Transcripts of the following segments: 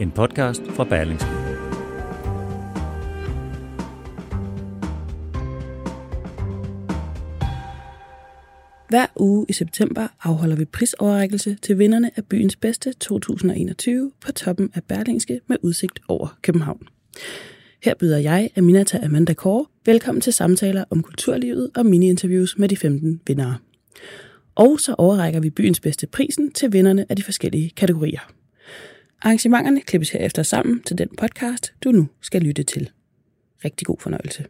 en podcast fra Berlingske. Hver uge i september afholder vi prisoverrækkelse til vinderne af Byens Bedste 2021 på toppen af Berlingske med udsigt over København. Her byder jeg, Aminata Amanda Kåre, velkommen til samtaler om kulturlivet og mini-interviews med de 15 vindere. Og så overrækker vi byens bedste prisen til vinderne af de forskellige kategorier. Arrangementerne klippes herefter sammen til den podcast, du nu skal lytte til. Rigtig god fornøjelse.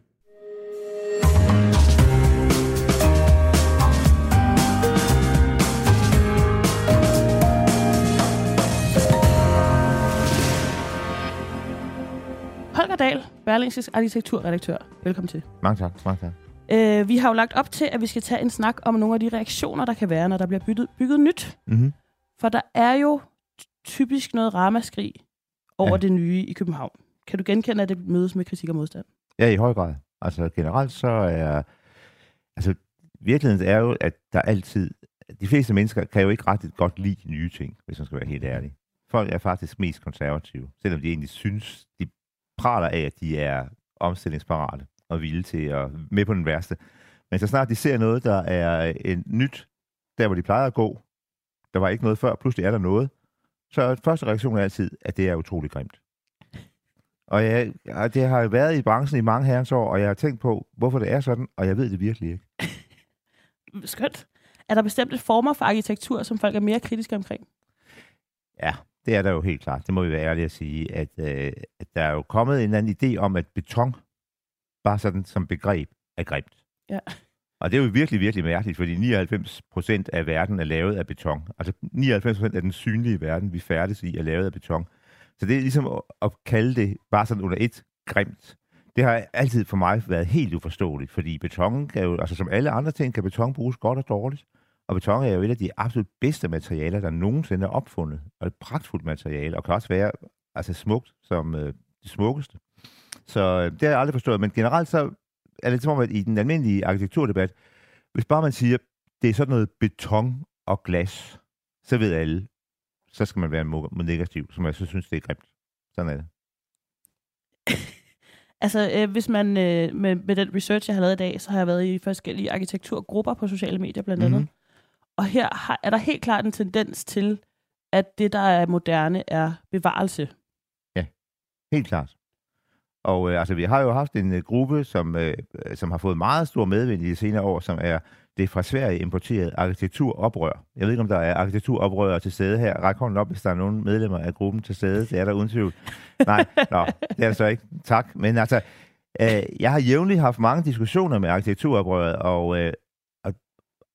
Holger Dahl, Berlingses arkitekturredaktør. Velkommen til. Mange tak. Mange tak. Øh, vi har jo lagt op til, at vi skal tage en snak om nogle af de reaktioner, der kan være, når der bliver bygget, bygget nyt. Mm-hmm. For der er jo typisk noget ramaskrig over Ja. det nye i København. Kan du genkende, at det mødes med kritik og modstand? Ja, i høj grad. Altså generelt så er... Altså virkeligheden er jo, at der altid... De fleste mennesker kan jo ikke ret godt lide nye ting, hvis man skal være helt ærlig. Folk er faktisk mest konservative, selvom de egentlig synes, de praler af, at de er omstillingsparate og villige til at med på den værste. Men så snart de ser noget, der er en nyt, der hvor de plejer at gå, der var ikke noget før, pludselig er der noget, så første reaktion er altid, at det er utrolig grimt. Og jeg, og det har jo været i branchen i mange herrens år, og jeg har tænkt på, hvorfor det er sådan, og jeg ved det virkelig ikke. Skønt. Er der bestemte former for arkitektur, som folk er mere kritiske omkring? Ja, det er der jo helt klart. Det må vi være ærlige at sige, at, øh, at der er jo kommet en eller anden idé om, at beton, bare sådan som begreb, er grimt. Ja. Og det er jo virkelig, virkelig mærkeligt, fordi 99 procent af verden er lavet af beton. Altså 99 procent af den synlige verden, vi færdes i, er lavet af beton. Så det er ligesom at, at kalde det bare sådan under et grimt. Det har altid for mig været helt uforståeligt, fordi beton kan jo, altså som alle andre ting, kan beton bruges godt og dårligt. Og beton er jo et af de absolut bedste materialer, der nogensinde er opfundet. Og et pragtfuldt materiale, og kan også være altså smukt som øh, det smukkeste. Så øh, det har jeg aldrig forstået. Men generelt så er det som om, at i den almindelige arkitekturdebat, hvis bare man siger, det er sådan noget beton og glas, så ved alle, så skal man være mo- negativ, som jeg så synes, det er grimt. Sådan er det. Altså, øh, hvis man øh, med, med den research, jeg har lavet i dag, så har jeg været i forskellige arkitekturgrupper på sociale medier blandt andet. Mhm. Og her har, er der helt klart en tendens til, at det, der er moderne, er bevarelse. Helt klart. Og øh, altså, vi har jo haft en øh, gruppe, som, øh, som har fået meget stor medvind i de senere år, som er det fra Sverige importerede arkitekturoprør. Jeg ved ikke, om der er arkitekturoprørere til stede her. Ræk hånden op, hvis der er nogen medlemmer af gruppen til stede. Det er der uden tvivl. Nej, nå, det er der så ikke. Tak. Men altså, øh, jeg har jævnligt haft mange diskussioner med arkitekturoprøret, og, øh, og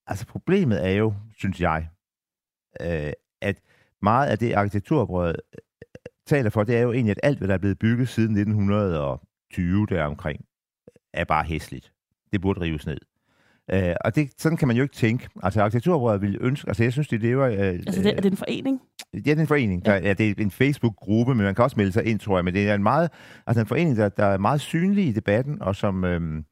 altså, problemet er jo, synes jeg, øh, at meget af det arkitekturoprøret taler for, det er jo egentlig, at alt, hvad der er blevet bygget siden 1920 deromkring, er bare hæsligt. Det burde rives ned. Øh, og det, sådan kan man jo ikke tænke. Altså arkitekturoprøret ville ønske, altså jeg synes, det lever... Øh, Altså, det, er det en forening? Ja, det er en forening. Der, ja, det er en Facebook-gruppe, men man kan også melde sig ind, tror jeg. Men det er en meget, altså en forening, der, der er meget synlig i debatten, og som, øhm,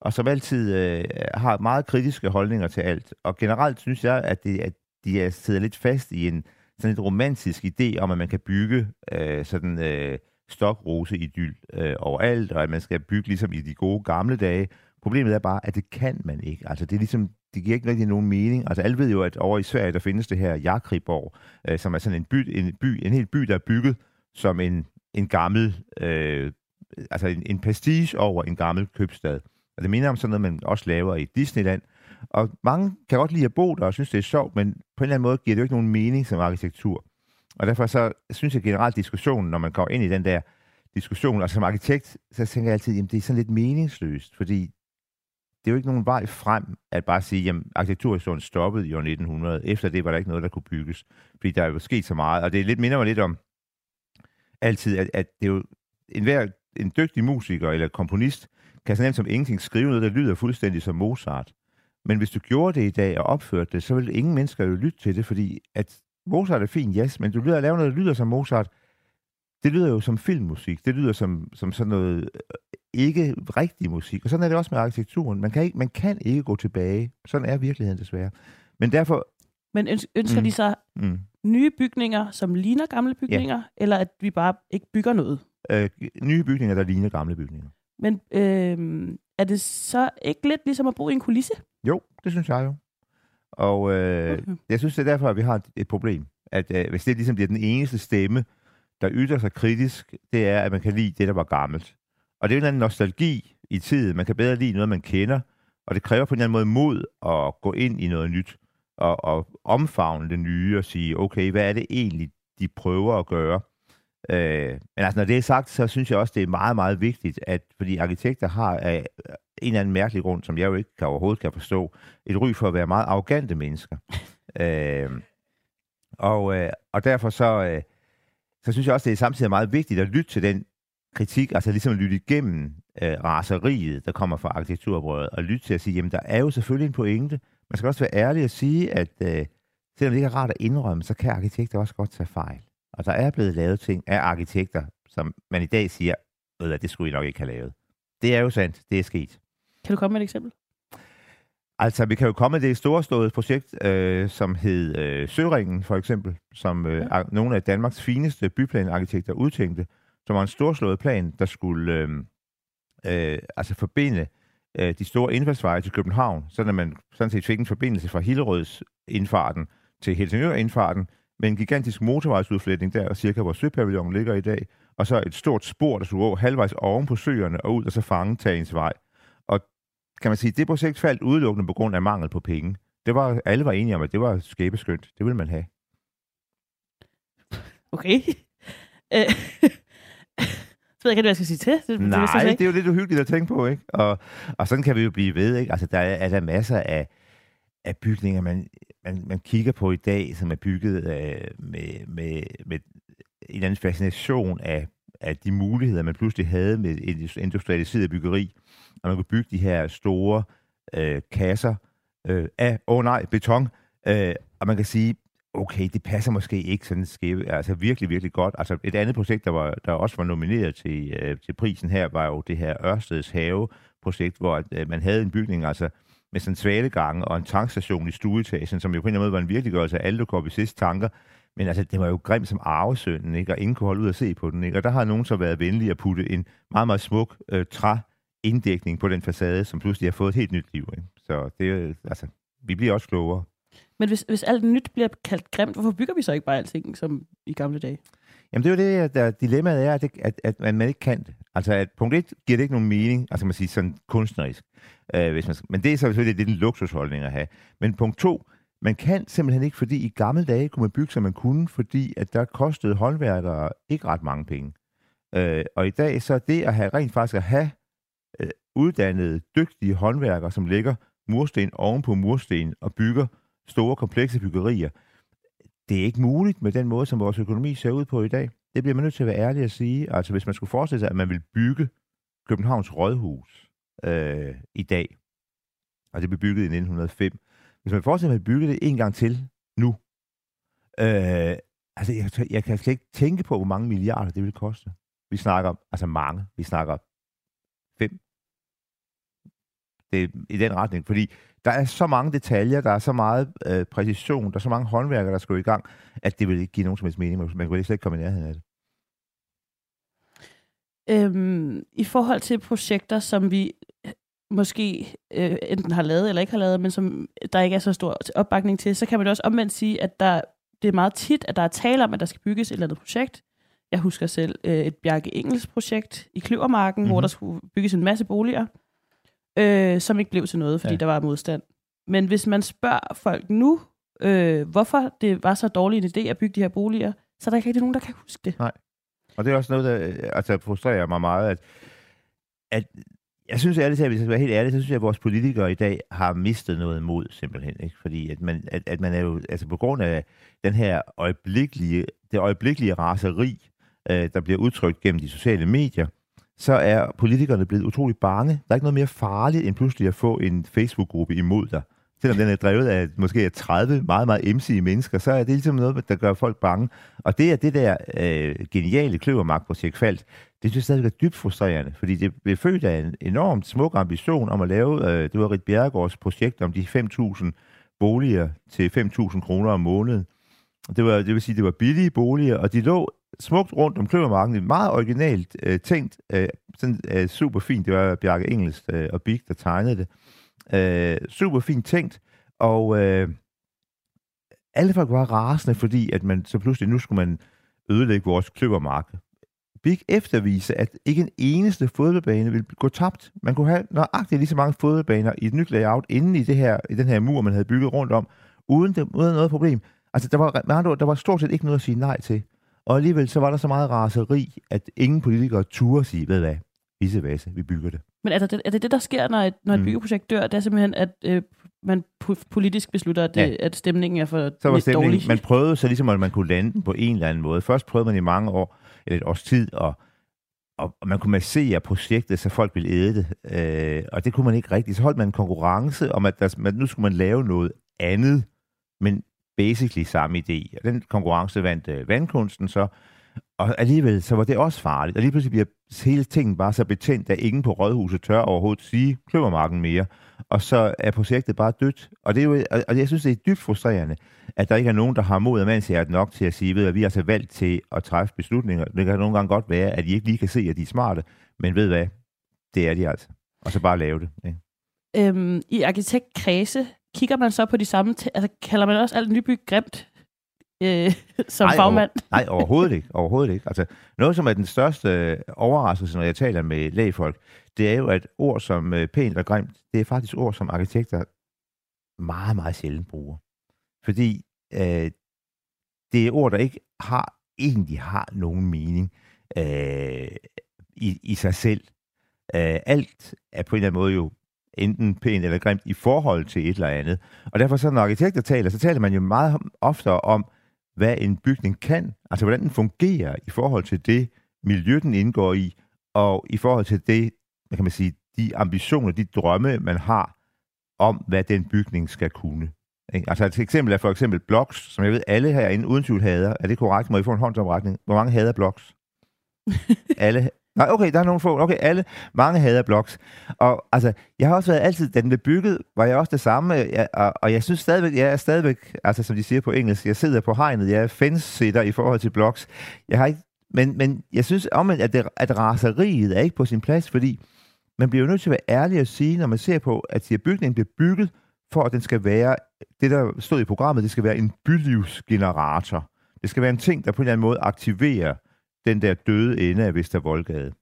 og som altid øh, har meget kritiske holdninger til alt. Og generelt synes jeg, at, det, at de er sidder lidt fast i en sådan et romantisk idé om, at man kan bygge øh, sådan øh, stokrose-idyl øh, overalt, og at man skal bygge ligesom i de gode gamle dage. Problemet er bare, at det kan man ikke. Altså det er ligesom, det giver ikke rigtig nogen mening. Altså alle ved jo, at over i Sverige, der findes det her Jakriborg, øh, som er sådan en by, en by, en hel by, der er bygget som en, en gammel, øh, altså en, en pastiche over en gammel købstad. Og det minder om sådan noget, man også laver i Disneyland. Og mange kan godt lide at bo der og synes, det er sjovt, men på en eller anden måde giver det jo ikke nogen mening som arkitektur. Og derfor så synes jeg generelt diskussionen, når man kommer ind i den der diskussion, altså som arkitekt, så tænker jeg altid, at det er sådan lidt meningsløst, fordi det er jo ikke nogen vej frem at bare sige, at arkitekturhistorien stoppede i år 1900. Efter det var der ikke noget, der kunne bygges, fordi der er jo sket så meget. Og det er lidt minder mig lidt om, altid, at, at det er jo en, hver, en dygtig musiker eller komponist kan så nemt som ingenting skrive noget, der lyder fuldstændig som Mozart. Men hvis du gjorde det i dag og opførte det, så ville ingen mennesker jo lytte til det, fordi at Mozart er fin, yes, men du lyder at lave noget, der lyder som Mozart, det lyder jo som filmmusik. Det lyder som, som sådan noget øh, ikke rigtig musik. Og sådan er det også med arkitekturen. Man kan ikke, man kan ikke gå tilbage. Sådan er virkeligheden desværre. Men derfor... Men ønsker mm, de så mm. nye bygninger, som ligner gamle bygninger, ja. eller at vi bare ikke bygger noget? Øh, nye bygninger, der ligner gamle bygninger. Men øh, er det så ikke lidt ligesom at bo i en kulisse? Jo, det synes jeg jo. Og øh, okay. jeg synes, det er derfor, at vi har et, problem. At øh, hvis det ligesom bliver den eneste stemme, der ytrer sig kritisk, det er, at man kan lide det, der var gammelt. Og det er en anden nostalgi i tiden. Man kan bedre lide noget, man kender, og det kræver på en eller anden måde mod at gå ind i noget nyt, og, og omfavne det nye og sige, okay, hvad er det egentlig, de prøver at gøre? Øh, men altså, når det er sagt, så synes jeg også, det er meget, meget vigtigt, at fordi arkitekter har af en eller anden mærkelig grund, som jeg jo ikke kan, overhovedet kan forstå, et ry for at være meget arrogante mennesker. øh, og, øh, og derfor så, øh, så synes jeg også, det er samtidig meget vigtigt at lytte til den kritik, altså ligesom at lytte igennem øh, raseriet, der kommer fra arkitekturbrødet, og lytte til at sige, jamen der er jo selvfølgelig en pointe. Man skal også være ærlig og sige, at øh, selvom det ikke er rart at indrømme, så kan arkitekter også godt tage fejl. Og der er blevet lavet ting af arkitekter, som man i dag siger, at det skulle I nok ikke have lavet. Det er jo sandt, det er sket. Kan du komme med et eksempel? Altså, vi kan jo komme med det storslåede projekt, øh, som hed øh, Søringen, for eksempel, som øh, ja. nogle af Danmarks fineste byplanarkitekter udtænkte, som var en storslået plan, der skulle øh, øh, altså forbinde øh, de store indfaldsveje til København, så at man sådan set fik en forbindelse fra Hillerøds indfarten til Helsingør indfarten, med en gigantisk motorvejsudflætning der, cirka hvor Søpavillon ligger i dag, og så et stort spor, der skulle gå halvvejs oven på søerne og ud og så fange Tagens vej. Og kan man sige, det projekt faldt udelukkende på grund af mangel på penge. Det var, alle var enige om, at det var skæbeskyndt. Det ville man have. Okay. Øh, så ved jeg ikke, hvad jeg skal sige til. Det, Nej, det, det er jo lidt uhyggeligt at tænke på, ikke? Og, og sådan kan vi jo blive ved, ikke? Altså, der er, er der masser af, af bygninger, man, man, man kigger på i dag, som er bygget af, med, med, med en eller anden fascination af, af de muligheder, man pludselig havde med industrialiseret byggeri. Og man kunne bygge de her store øh, kasser øh, af, åh oh nej, beton. Øh, og man kan sige, okay, det passer måske ikke sådan skæve, altså virkelig, virkelig godt. Altså et andet projekt, der, var, der også var nomineret til, øh, til prisen her, var jo det her Ørsteds Have-projekt, hvor øh, man havde en bygning, altså med svalegang og en tankstation i stueetagen, som jo på en eller anden måde var en virkeliggørelse af alle sidste tanker. Men altså, det var jo grimt som arvesønnen, ikke? og ingen kunne holde ud at se på den. Ikke? Og der har nogen så været venlige at putte en meget, meget smuk øh, træ inddækning på den facade, som pludselig har fået et helt nyt liv. Ikke? Så det, altså, vi bliver også klogere. Men hvis, hvis alt nyt bliver kaldt grimt, hvorfor bygger vi så ikke bare alting som i gamle dage? Jamen det er jo det, der dilemmaet er, at, at, at, man ikke kan det. Altså at punkt 1 giver det ikke nogen mening, altså man siger sådan kunstnerisk. Øh, hvis man, men det er så selvfølgelig lidt en luksusholdning at have. Men punkt 2, man kan simpelthen ikke, fordi i gamle dage kunne man bygge, som man kunne, fordi at der kostede håndværkere ikke ret mange penge. Øh, og i dag så er det at have rent faktisk at have øh, uddannede, dygtige håndværkere, som lægger mursten oven på mursten og bygger store, komplekse byggerier, det er ikke muligt med den måde, som vores økonomi ser ud på i dag. Det bliver man nødt til at være ærlig at sige. Altså hvis man skulle forestille sig, at man vil bygge Københavns Rådhus øh, i dag, og det blev bygget i 1905. Hvis man forestiller sig, at man bygge det en gang til nu, øh, altså jeg, jeg kan slet ikke tænke på, hvor mange milliarder det ville koste. Vi snakker altså mange. Vi snakker fem. Det er i den retning, fordi der er så mange detaljer, der er så meget øh, præcision, der er så mange håndværkere, der skal i gang, at det vil ikke give nogen som helst mening. Man kunne slet ikke komme i nærheden af det. Øhm, I forhold til projekter, som vi måske øh, enten har lavet eller ikke har lavet, men som der ikke er så stor opbakning til, så kan man også omvendt sige, at der, det er meget tit, at der er tale om, at der skal bygges et eller andet projekt. Jeg husker selv øh, et Bjarke Engels projekt i Kløvermarken, mm-hmm. hvor mhm. der skulle bygges en masse boliger øh, som ikke blev til noget, fordi ja. der var modstand. Men hvis man spørger folk nu, øh, hvorfor det var så dårlig en idé at bygge de her boliger, så er der ikke rigtig nogen, der kan huske det. Nej. Og det er også noget, der altså, frustrerer mig meget, at, at jeg synes ærligt at hvis jeg skal være helt ærlig, så synes jeg, at vores politikere i dag har mistet noget mod, simpelthen. Ikke? Fordi at man, at, at man er jo, altså på grund af den her øjeblikkelige, det øjeblikkelige raseri, øh, der bliver udtrykt gennem de sociale medier, så er politikerne blevet utrolig bange. Der er ikke noget mere farligt end pludselig at få en Facebook-gruppe imod dig. Selvom den er drevet af måske 30 meget, meget emsige mennesker, så er det ligesom noget, der gør folk bange. Og det er det der øh, geniale kløvermagtprojekt Falt, det synes jeg stadigvæk er dybt frustrerende, fordi det blev født af en enormt smuk ambition om at lave, øh, det var Rit Bjerregårds projekt om de 5.000 boliger til 5.000 kroner om måneden. Det, var, det vil sige, det var billige boliger, og de lå smukt rundt om kløvermarken. Meget originalt øh, tænkt. Øh, sådan øh, super fint. Det var Bjarke Engels øh, og Big, der tegnede det. Øh, super fint tænkt. Og øh, alle folk var rasende, fordi at man så pludselig, nu skulle man ødelægge vores kløvermark. Big eftervise, at ikke en eneste fodboldbane ville gå tabt. Man kunne have nøjagtigt lige så mange fodboldbaner i et nyt layout inde i, det her, i den her mur, man havde bygget rundt om, uden, det, uden noget problem. Altså, der var, med andre ord, der var stort set ikke noget at sige nej til. Og alligevel så var der så meget raseri, at ingen politikere turde sige, ved hvad, vise vase, vi bygger det. Men er det er det, det, der sker, når et, når et mm. byggeprojekt dør? Det er simpelthen, at øh, man politisk beslutter, at, det, ja. at stemningen er for så var stemningen, dårlig? Man prøvede så ligesom, at man kunne lande på en eller anden måde. Først prøvede man i mange år, eller et års tid, og, og, og man kunne massere projektet, så folk ville æde det. Øh, og det kunne man ikke rigtigt. Så holdt man en konkurrence om, at, der, man, nu skulle man lave noget andet, men basically samme idé. Og den konkurrence vandt øh, vandkunsten så, og alligevel så var det også farligt. Og lige pludselig bliver hele tingen bare så betændt, at ingen på Rådhuset tør overhovedet sige kløvermarken mere. Og så er projektet bare dødt. Og, det er jo, og jeg synes, det er dybt frustrerende, at der ikke er nogen, der har mod af mandshjertet nok til at sige, ved at vi er altså valgt til at træffe beslutninger. Det kan nogle gange godt være, at de ikke lige kan se, at de er smarte, men ved hvad? Det er de altså. Og så bare lave det. Ikke? Øhm, I arkitektkredse kigger man så på de samme... altså kalder man også alt nybyg grimt øh, som nej, fagmand? Over, nej, overhovedet ikke. Overhovedet ikke. Altså, noget, som er den største overraskelse, når jeg taler med lægefolk, det er jo, at ord som øh, pænt og grimt, det er faktisk ord, som arkitekter meget, meget sjældent bruger. Fordi øh, det er ord, der ikke har egentlig har nogen mening øh, i, i sig selv. Øh, alt er på en eller anden måde jo enten pænt eller grimt i forhold til et eller andet. Og derfor så, når arkitekter taler, så taler man jo meget oftere om, hvad en bygning kan, altså hvordan den fungerer i forhold til det miljø, den indgår i, og i forhold til det, hvad kan man sige, de ambitioner, de drømme, man har om, hvad den bygning skal kunne. Altså et eksempel er for eksempel blocks, som jeg ved, alle herinde uden tvivl hader. Er det korrekt? Må I få en håndsomretning? Hvor mange hader blocks? alle, Nej, okay, der er nogle få. Okay, alle, mange hader blogs. Og altså, jeg har også været altid, da den blev bygget, var jeg også det samme, øh, jeg, og, og jeg synes stadigvæk, jeg er stadigvæk, altså som de siger på engelsk, jeg sidder på hegnet, jeg er fence i forhold til blogs. Jeg har ikke, men, men jeg synes om, at, det, at raseriet er ikke på sin plads, fordi man bliver jo nødt til at være ærlig og sige, når man ser på, at siger, bygningen bliver bygget, for at den skal være, det der stod i programmet, det skal være en bylivsgenerator. Det skal være en ting, der på en eller anden måde aktiverer den der døde ende af Vestervoldgade.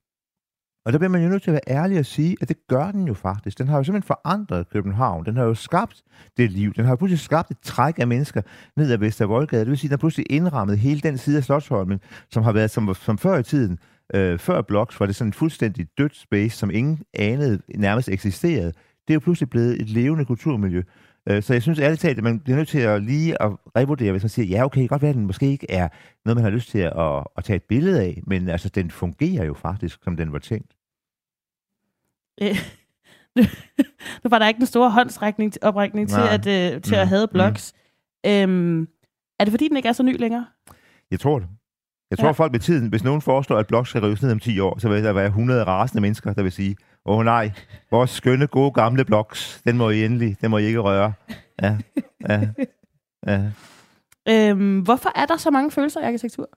Og der bliver man jo nødt til at være ærlig og sige, at det gør den jo faktisk. Den har jo simpelthen forandret København. Den har jo skabt det liv. Den har jo pludselig skabt et træk af mennesker ned ad Vestervoldgade. Det vil sige, at den har pludselig indrammet hele den side af Slottsholmen, som har været som, som før i tiden. Øh, før Blocks var det sådan en fuldstændig dødt space, som ingen anede nærmest eksisterede. Det er jo pludselig blevet et levende kulturmiljø. Øh, så jeg synes ærligt talt, at man bliver nødt til at lige at revurdere, hvis man siger, ja, okay, godt være, at den måske ikke er noget, man har lyst til at, at, tage et billede af, men altså, den fungerer jo faktisk, som den var tænkt. Øh, nu var der ikke en stor håndsrækning til, oprækning til, at, uh, til mm. at have blogs. Mm. Øhm, er det fordi, den ikke er så ny længere? Jeg tror det. Jeg tror, ja. folk med tiden, hvis nogen foreslår, at blogs skal rives ned om 10 år, så vil der være 100 rasende mennesker, der vil sige, åh oh, nej, vores skønne, gode, gamle blogs, den må I endelig, den må I ikke røre. Ja, ja, ja. Øhm, hvorfor er der så mange følelser i arkitektur?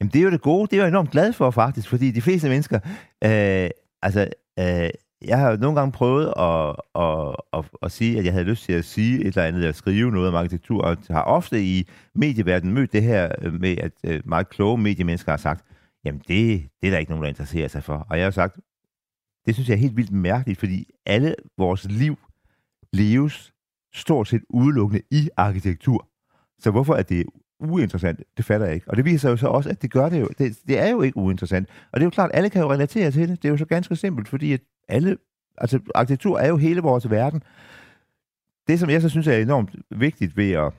Jamen, det er jo det gode. Det er jeg enormt glad for, faktisk, fordi de fleste mennesker, øh, altså, øh, jeg har nogle gange prøvet at, at, at, at sige, at jeg havde lyst til at sige et eller andet, at skrive noget om arkitektur, og har ofte i medieverdenen mødt det her øh, med, at øh, meget kloge mediemennesker har sagt, jamen det, det er der ikke nogen, der interesserer sig for. Og jeg har sagt, det synes jeg er helt vildt mærkeligt, fordi alle vores liv leves stort set udelukkende i arkitektur. Så hvorfor er det uinteressant? Det fatter jeg ikke. Og det viser jo så også, at det gør det jo. Det, det er jo ikke uinteressant. Og det er jo klart, alle kan jo relatere til det. Det er jo så ganske simpelt, fordi at alle, altså arkitektur er jo hele vores verden. Det, som jeg så synes er enormt vigtigt ved at,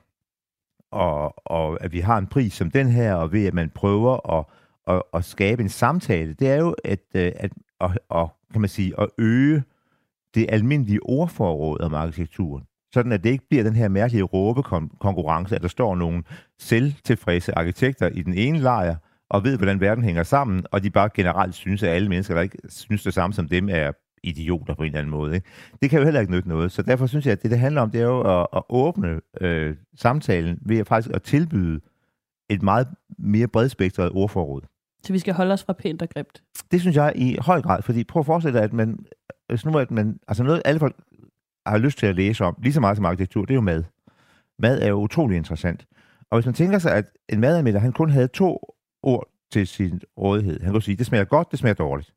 og, og at vi har en pris som den her, og ved at man prøver at, at, at skabe en samtale, det er jo at, øh, at, at, at, kan man sige, at øge det almindelige ordforråd om arkitekturen. Sådan at det ikke bliver den her mærkelige råbekonkurrence, at der står nogle selvtilfredse arkitekter i den ene lejr, og ved, hvordan verden hænger sammen, og de bare generelt synes, at alle mennesker, der ikke synes det samme som dem, er idioter på en eller anden måde. Ikke? Det kan jo heller ikke nytte noget. Så derfor synes jeg, at det, det handler om, det er jo at, at åbne øh, samtalen ved at faktisk at tilbyde et meget mere bredspektret ordforråd. Så vi skal holde os fra pænt og grimt? Det synes jeg i høj grad, fordi prøv at forestille dig, at man, hvis nu, at man, altså noget, alle folk har lyst til at læse om, lige så meget som arkitektur, det er jo mad. Mad er jo utrolig interessant. Og hvis man tænker sig, at en madanmelder, han kun havde to ord til sin rådighed. Han kunne sige, det smager godt, det smager dårligt.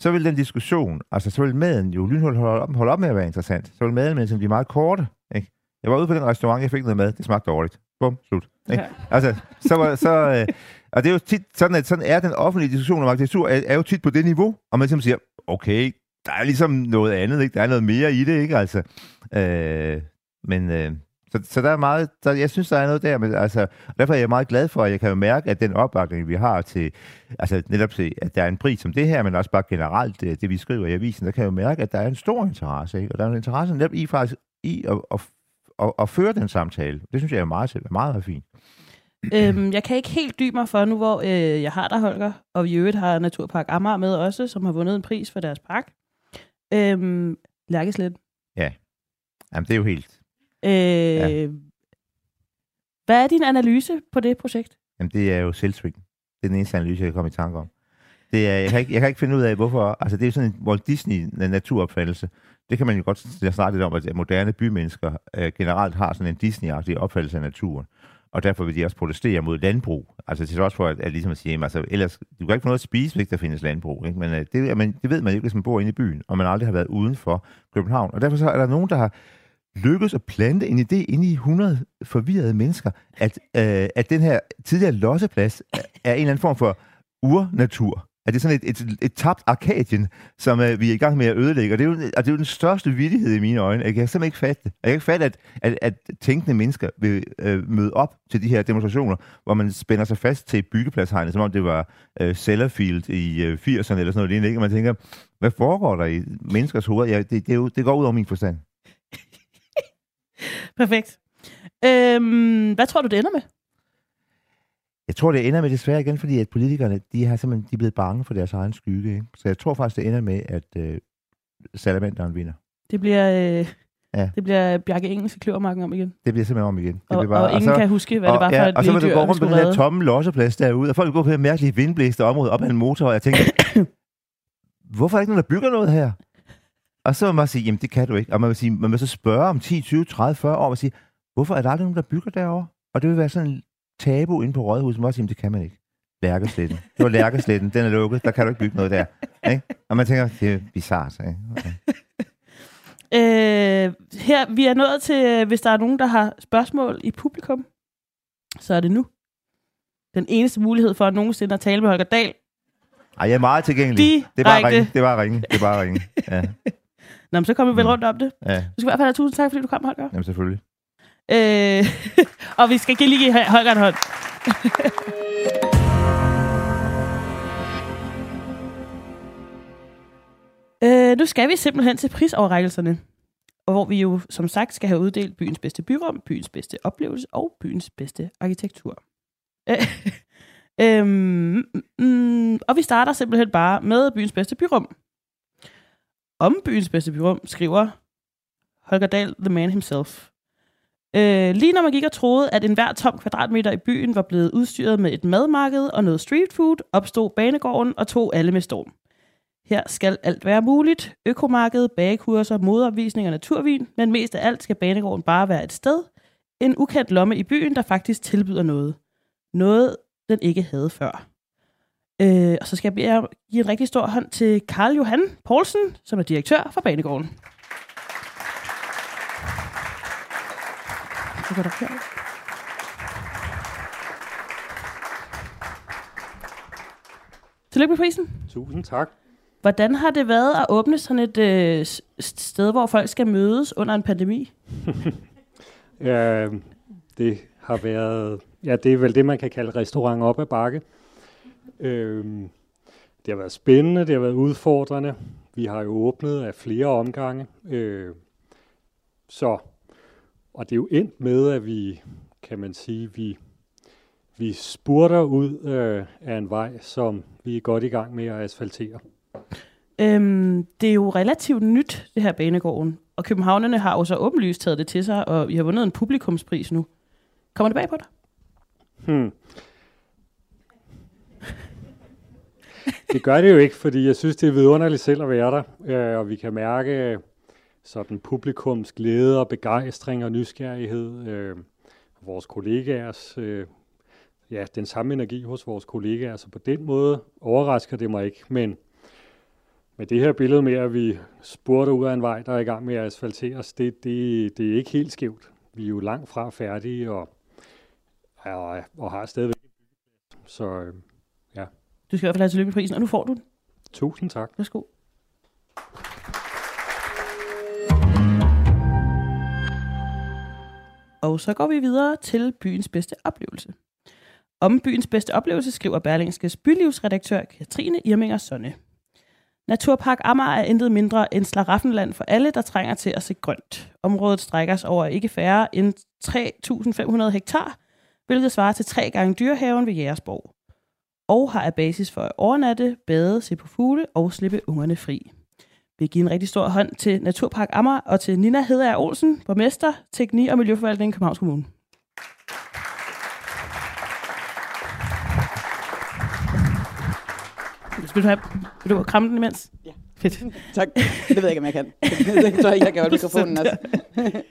Så vil den diskussion, altså så vil maden jo lynhuldt holde op, holde op med at være interessant. Så vil maden med blive meget korte. Ikke? Jeg var ude på den restaurant, jeg fik noget mad, det smagte dårligt. Bum, slut. Ikke? Ja. Altså, så, var, så, øh, og det er jo tit sådan, at sådan er den offentlige diskussion om arkitektur, er, er jo tit på det niveau, og man ligesom siger, okay, der er ligesom noget andet, ikke? der er noget mere i det, ikke? Altså, øh, men, øh, så, så der er meget, så jeg synes, der er noget der, men altså, derfor er jeg meget glad for, at jeg kan jo mærke, at den opbakning, vi har til, altså netop til, at der er en pris som det her, men også bare generelt det, det vi skriver i avisen, der kan jeg jo mærke, at der er en stor interesse, ikke? og der er en interesse netop i faktisk i at, at, at, at føre den samtale. Det synes jeg er meget, meget, meget fint. øhm, jeg kan ikke helt dybe mig for nu, hvor øh, jeg har der, Holger, og vi i øvrigt har Naturpark Amager med også, som har vundet en pris for deres park. Øhm, Lærkeslet. Ja, Jamen, det er jo helt Øh, ja. Hvad er din analyse på det projekt? Jamen, det er jo selvsving. Det er den eneste analyse, jeg kan komme i tanke om. Det er, jeg, kan ikke, jeg kan ikke finde ud af, hvorfor... Altså, det er jo sådan en Walt Disney-naturopfattelse. Det kan man jo godt snakke lidt om, at moderne bymennesker øh, generelt har sådan en Disney-agtig opfattelse af naturen. Og derfor vil de også protestere mod landbrug. Altså til trods for, at, at ligesom at sige, altså, ellers, du kan ikke få noget at spise, hvis der findes landbrug. Ikke? Men øh, det, man, det ved man ikke, hvis man bor inde i byen, og man aldrig har været uden for København. Og derfor så er der nogen, der har lykkedes at plante en idé ind i 100 forvirrede mennesker, at, øh, at den her tidligere losseplads er en eller anden form for urnatur. At det er sådan et, et, et tabt Arkadien, som øh, vi er i gang med at ødelægge. Og det er jo, og det er jo den største vittighed i mine øjne. Jeg kan simpelthen ikke fatte det. Jeg kan ikke fatte, at, at, at tænkende mennesker vil øh, møde op til de her demonstrationer, hvor man spænder sig fast til byggepladshegnet, som om det var øh, Sellerfield i øh, 80'erne eller sådan noget lignende. Og man tænker, hvad foregår der i menneskers hoveder? Ja, det, det, er jo, det går ud over min forstand. Perfekt. Øhm, hvad tror du, det ender med? Jeg tror, det ender med desværre igen, fordi at politikerne, de har simpelthen de er blevet bange for deres egen skygge. Ikke? Så jeg tror faktisk, det ender med, at øh, salamanderen vinder. Det bliver... Øh... Ja. Det bliver Bjarke Engels i kløvermarken om igen. Det bliver simpelthen om igen. Det og, bliver bare, og ingen og så, kan huske, hvad og, det var for ja, et Og så vil du gå rundt på den her tomme losseplads derude, og folk går på det mærkelige vindblæste område op ad en motor, og jeg tænker, hvorfor er der ikke nogen, der bygger noget her? Og så vil man sige, jamen det kan du ikke. Og man vil, sige, man vil så spørge om 10, 20, 30, 40 år, og sige, hvorfor er der aldrig nogen, der bygger derovre? Og det vil være sådan en tabu inde på Rådhuset, man også sige, det kan man ikke. Lærkesletten. Det var Lærkesletten, den er lukket, der kan du ikke bygge noget der. Ikke? Og man tænker, det er bizarrt. Ikke? Okay. Øh, her, vi er nået til, hvis der er nogen, der har spørgsmål i publikum, så er det nu. Den eneste mulighed for at nogensinde at tale med Holger Dahl. Ej, jeg er meget tilgængelig. Direkte. Det er bare ringe. Det er bare ringe. Det er bare ringe. Ja. Nå, men så kommer vi vel mm. rundt om det. Ja. Du skal i hvert fald have tusind tak, fordi du kom, Holger. Jamen, selvfølgelig. Øh, og vi skal lige give Holger en hånd. øh, nu skal vi simpelthen til prisoverrækkelserne. Og hvor vi jo, som sagt, skal have uddelt byens bedste byrum, byens bedste oplevelse og byens bedste arkitektur. øhm, mm, og vi starter simpelthen bare med byens bedste byrum om byens bedste byrum, skriver Holger Dahl, the man himself. Øh, lige når man gik og troede, at enhver tom kvadratmeter i byen var blevet udstyret med et madmarked og noget street food, opstod banegården og tog alle med storm. Her skal alt være muligt. Økomarked, bagekurser, modeopvisning og naturvin, men mest af alt skal banegården bare være et sted. En ukendt lomme i byen, der faktisk tilbyder noget. Noget, den ikke havde før. Øh, og så skal jeg give en rigtig stor hånd til Karl Johan Poulsen, som er direktør for Banegården. Så går der her. Tillykke med prisen. Tusind tak. Hvordan har det været at åbne sådan et øh, sted, hvor folk skal mødes under en pandemi? ja, det har været, ja, det er vel det, man kan kalde restaurant op ad bakke. Øhm, det har været spændende, det har været udfordrende. Vi har jo åbnet af flere omgange. Øh, så, og det er jo endt med, at vi, kan man sige, vi, vi spurter ud øh, af en vej, som vi er godt i gang med at asfaltere. Øhm, det er jo relativt nyt, det her banegården. Og københavnerne har jo så åbenlyst taget det til sig, og vi har vundet en publikumspris nu. Kommer det bag på dig? Hmm. Det gør det jo ikke, fordi jeg synes, det er vidunderligt selv at være der, øh, og vi kan mærke øh, sådan publikums glæde og begejstring og nysgerrighed. Øh, vores kollegaers, øh, ja, den samme energi hos vores kollegaer, så på den måde overrasker det mig ikke, men med det her billede med, at vi spurgte ud af en vej, der er i gang med at asfalteres, det, det, det er ikke helt skævt. Vi er jo langt fra færdige og, og, og har stadigvæk så øh. Du skal i hvert fald have tillykke med prisen, og nu får du den. Tusind tak. Værsgo. Og så går vi videre til byens bedste oplevelse. Om byens bedste oplevelse skriver Berlingskes bylivsredaktør Katrine Irminger Sonne. Naturpark Amager er intet mindre end slaraffenland for alle, der trænger til at se grønt. Området strækker sig over ikke færre end 3.500 hektar, hvilket svarer til tre gange dyrehaven ved Jægersborg. Og har af basis for at overnatte, bade, se på fugle og slippe ungerne fri. Vi giver en rigtig stor hånd til Naturpark Amager og til Nina Hedager Olsen, borgmester, teknik- og miljøforvaltning i Københavns Kommune. Vil du, have, vil du kramme den imens? Ja. Fedt. Tak. Det ved jeg ikke, om jeg kan. Det tror jeg, jeg kan holde mikrofonen også.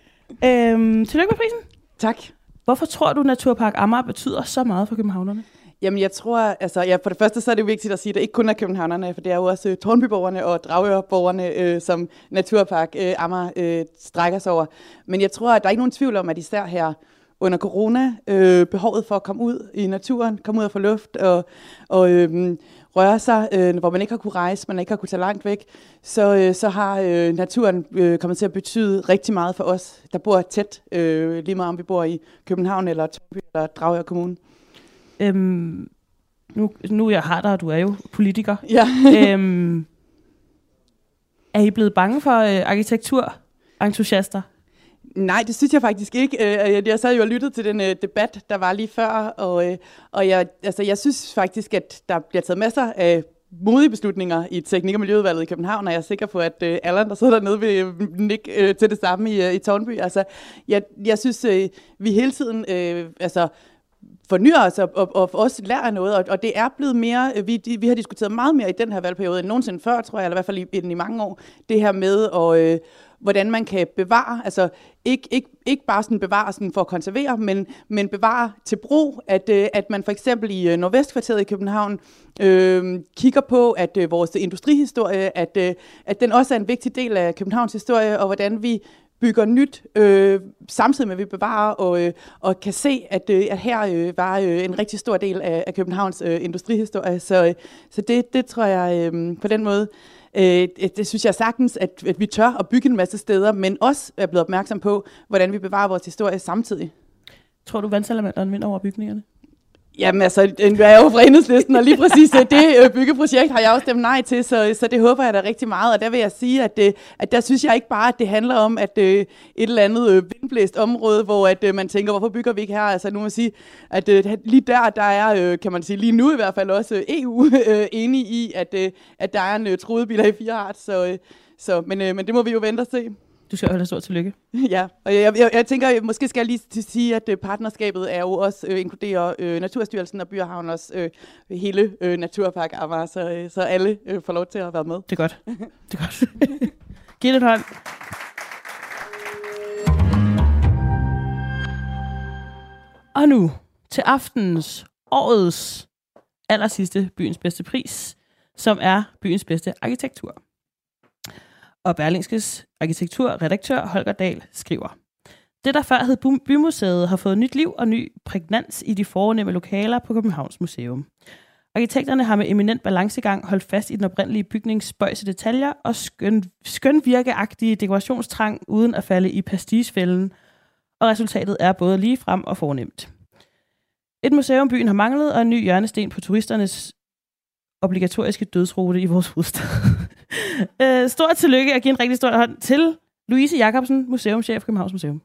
Øhm, tillykke med prisen. Tak. Hvorfor tror du, Naturpark Amager betyder så meget for københavnerne? Jamen, jeg tror, altså, ja, for det første så er det vigtigt at sige, at det ikke kun er københavnerne, for det er jo også øh, Tornbyborgerne og Dragørborgerne, øh, som Naturpark øh, Amager øh, strækker sig over. Men jeg tror, at der er ikke nogen tvivl om, at især her under corona, øh, behovet for at komme ud i naturen, komme ud og få luft og, og øh, røre sig, øh, hvor man ikke har kunne rejse, man ikke har kunne tage langt væk, så, øh, så har øh, naturen øh, kommet til at betyde rigtig meget for os, der bor tæt, øh, lige meget om vi bor i København eller Torby eller Dragør Kommune. Øhm, nu, nu jeg har dig, og du er jo politiker. Ja. øhm, er I blevet bange for øh, arkitekturentusiaster? Nej, det synes jeg faktisk ikke. Øh, Jeg, jeg sad jo og lyttede til den øh, debat, der var lige før, og, øh, og jeg, altså, jeg synes faktisk, at der bliver taget masser af modige beslutninger i teknik- og miljøudvalget i København, og jeg er sikker på, at øh, Allan, der sidder dernede, vil øh, nikke øh, til det samme i, øh, i Tornby. Altså, jeg, jeg synes, øh, vi hele tiden øh, altså, fornyer os og, og, og også lærer noget, og, og det er blevet mere, øh, vi, vi har diskuteret meget mere i den her valgperiode end nogensinde før, tror jeg, eller i hvert fald i, i, i mange år, det her med, og, øh, hvordan man kan bevare, altså ikke, ikke, ikke bare sådan bevare sådan for at konservere, men, men bevare til brug, at, øh, at man for eksempel i øh, Nordvestkvarteret i København øh, kigger på, at øh, vores industrihistorie, at, øh, at den også er en vigtig del af Københavns historie, og hvordan vi bygger nyt, øh, samtidig med at vi bevarer og, øh, og kan se, at, øh, at her øh, var øh, en rigtig stor del af, af Københavns øh, industrihistorie. Så, øh, så det, det tror jeg øh, på den måde, øh, det synes jeg sagtens, at, at vi tør at bygge en masse steder, men også er blevet opmærksom på, hvordan vi bevarer vores historie samtidig. Tror du, vandsalamanderen vinder over bygningerne? Jamen altså, jeg er jo fra enhedslisten, og lige præcis øh, det øh, byggeprojekt har jeg også stemt nej til, så, så det håber jeg da rigtig meget. Og der vil jeg sige, at, det, at der synes jeg ikke bare, at det handler om, at et eller andet vindblæst område, hvor at, man tænker, hvorfor bygger vi ikke her? Altså nu må sige, at lige der, der er, kan man sige, lige nu i hvert fald også EU enige i, at, at der er en truet i fire art, så, så, men, men det må vi jo vente og se. Du skal jo have stort tillykke. Ja, og jeg, jeg, jeg tænker, måske skal jeg lige sige, at øh, partnerskabet er jo også øh, inkluderer øh, Naturstyrelsen og Byhavn også øh, hele øh, Naturpark Amager, så, øh, så alle øh, får lov til at være med. Det er godt. Det er godt. Giv det en hånd. Og nu til aftens, årets aller sidste byens bedste pris, som er byens bedste arkitektur. Og Berlingskes arkitekturredaktør Holger Dahl skriver, det, der før hed Bymuseet, har fået nyt liv og ny prægnans i de fornemme lokaler på Københavns Museum. Arkitekterne har med eminent balancegang holdt fast i den oprindelige bygnings spøjse detaljer og skøn, skønvirkeagtige dekorationstrang uden at falde i pastisfælden, og resultatet er både lige frem og fornemt. Et museum byen har manglet, og en ny hjørnesten på turisternes obligatoriske dødsrute i vores hovedstad. øh, stort tillykke og giv en rigtig stor hånd til Louise Jacobsen, museumschef Københavns Museum.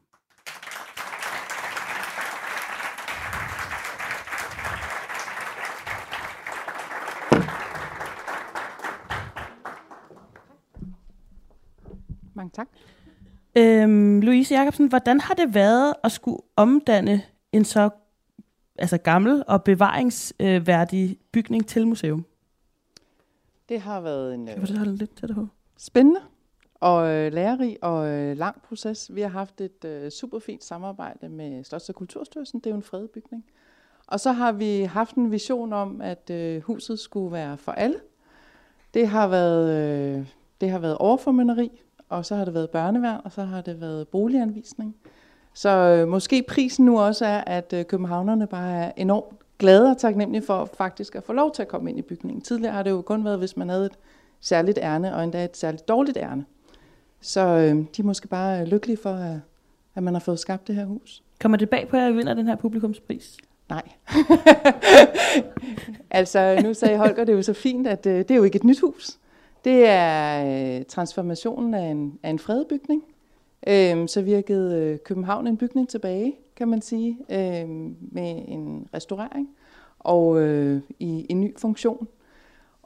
Mange tak. Øhm, Louise Jacobsen, hvordan har det været at skulle omdanne en så altså gammel og bevaringsværdig bygning til museum? Det har været en du holde lidt det på? spændende og øh, lærerig og øh, lang proces. Vi har haft et øh, super fint samarbejde med Slots- og Kulturstyrelsen. Det er jo en fredet bygning. Og så har vi haft en vision om, at øh, huset skulle være for alle. Det har været, øh, det har været overformynderi, og så har det været børneværn, og så har det været boliganvisning. Så øh, måske prisen nu også er, at øh, københavnerne bare er enormt glade og taknemmelige for faktisk at få lov til at komme ind i bygningen. Tidligere har det jo kun været, hvis man havde et særligt ærne, og endda et særligt dårligt ærne. Så øh, de er måske bare lykkelige for, at, at man har fået skabt det her hus. Kommer det bag på, at jeg vinder den her publikumspris? Nej. altså, nu sagde Holger det jo så fint, at øh, det er jo ikke et nyt hus. Det er øh, transformationen af en, af en fredet bygning. Øh, så vi har givet øh, København en bygning tilbage, kan man sige, øh, med en restaurering og øh, i en ny funktion.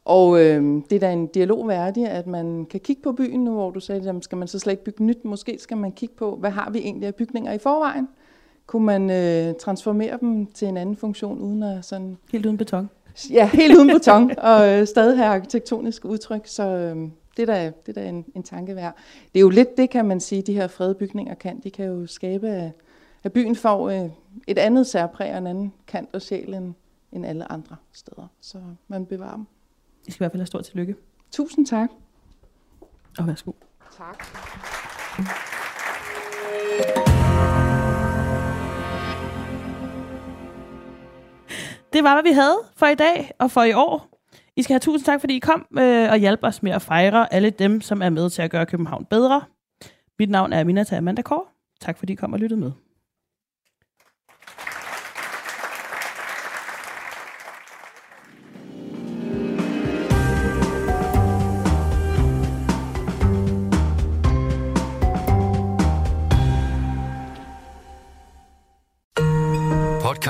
Og øh, det er da en dialog værdig, at man kan kigge på byen nu, hvor du sagde, jamen, skal man så slet ikke bygge nyt? Måske skal man kigge på, hvad har vi egentlig af bygninger i forvejen? Kunne man øh, transformere dem til en anden funktion, uden at sådan... Helt uden beton. Ja, helt uden beton, og øh, stadig have arkitektonisk udtryk, så øh, det er da, det er da en, en tanke værd. Det er jo lidt det, kan man sige, de her fredede bygninger kan. De kan jo skabe, at, byen får øh, et andet særpræg og en anden kant og sjæl end, end alle andre steder. Så man bevarer dem. I skal i hvert fald have stort tillykke. Tusind tak. Og værsgo. Tak. Det var, hvad vi havde for i dag og for i år. I skal have tusind tak, fordi I kom øh, og hjalp os med at fejre alle dem, som er med til at gøre København bedre. Mit navn er Aminata Amanda Kår. Tak fordi I kom og lyttede med.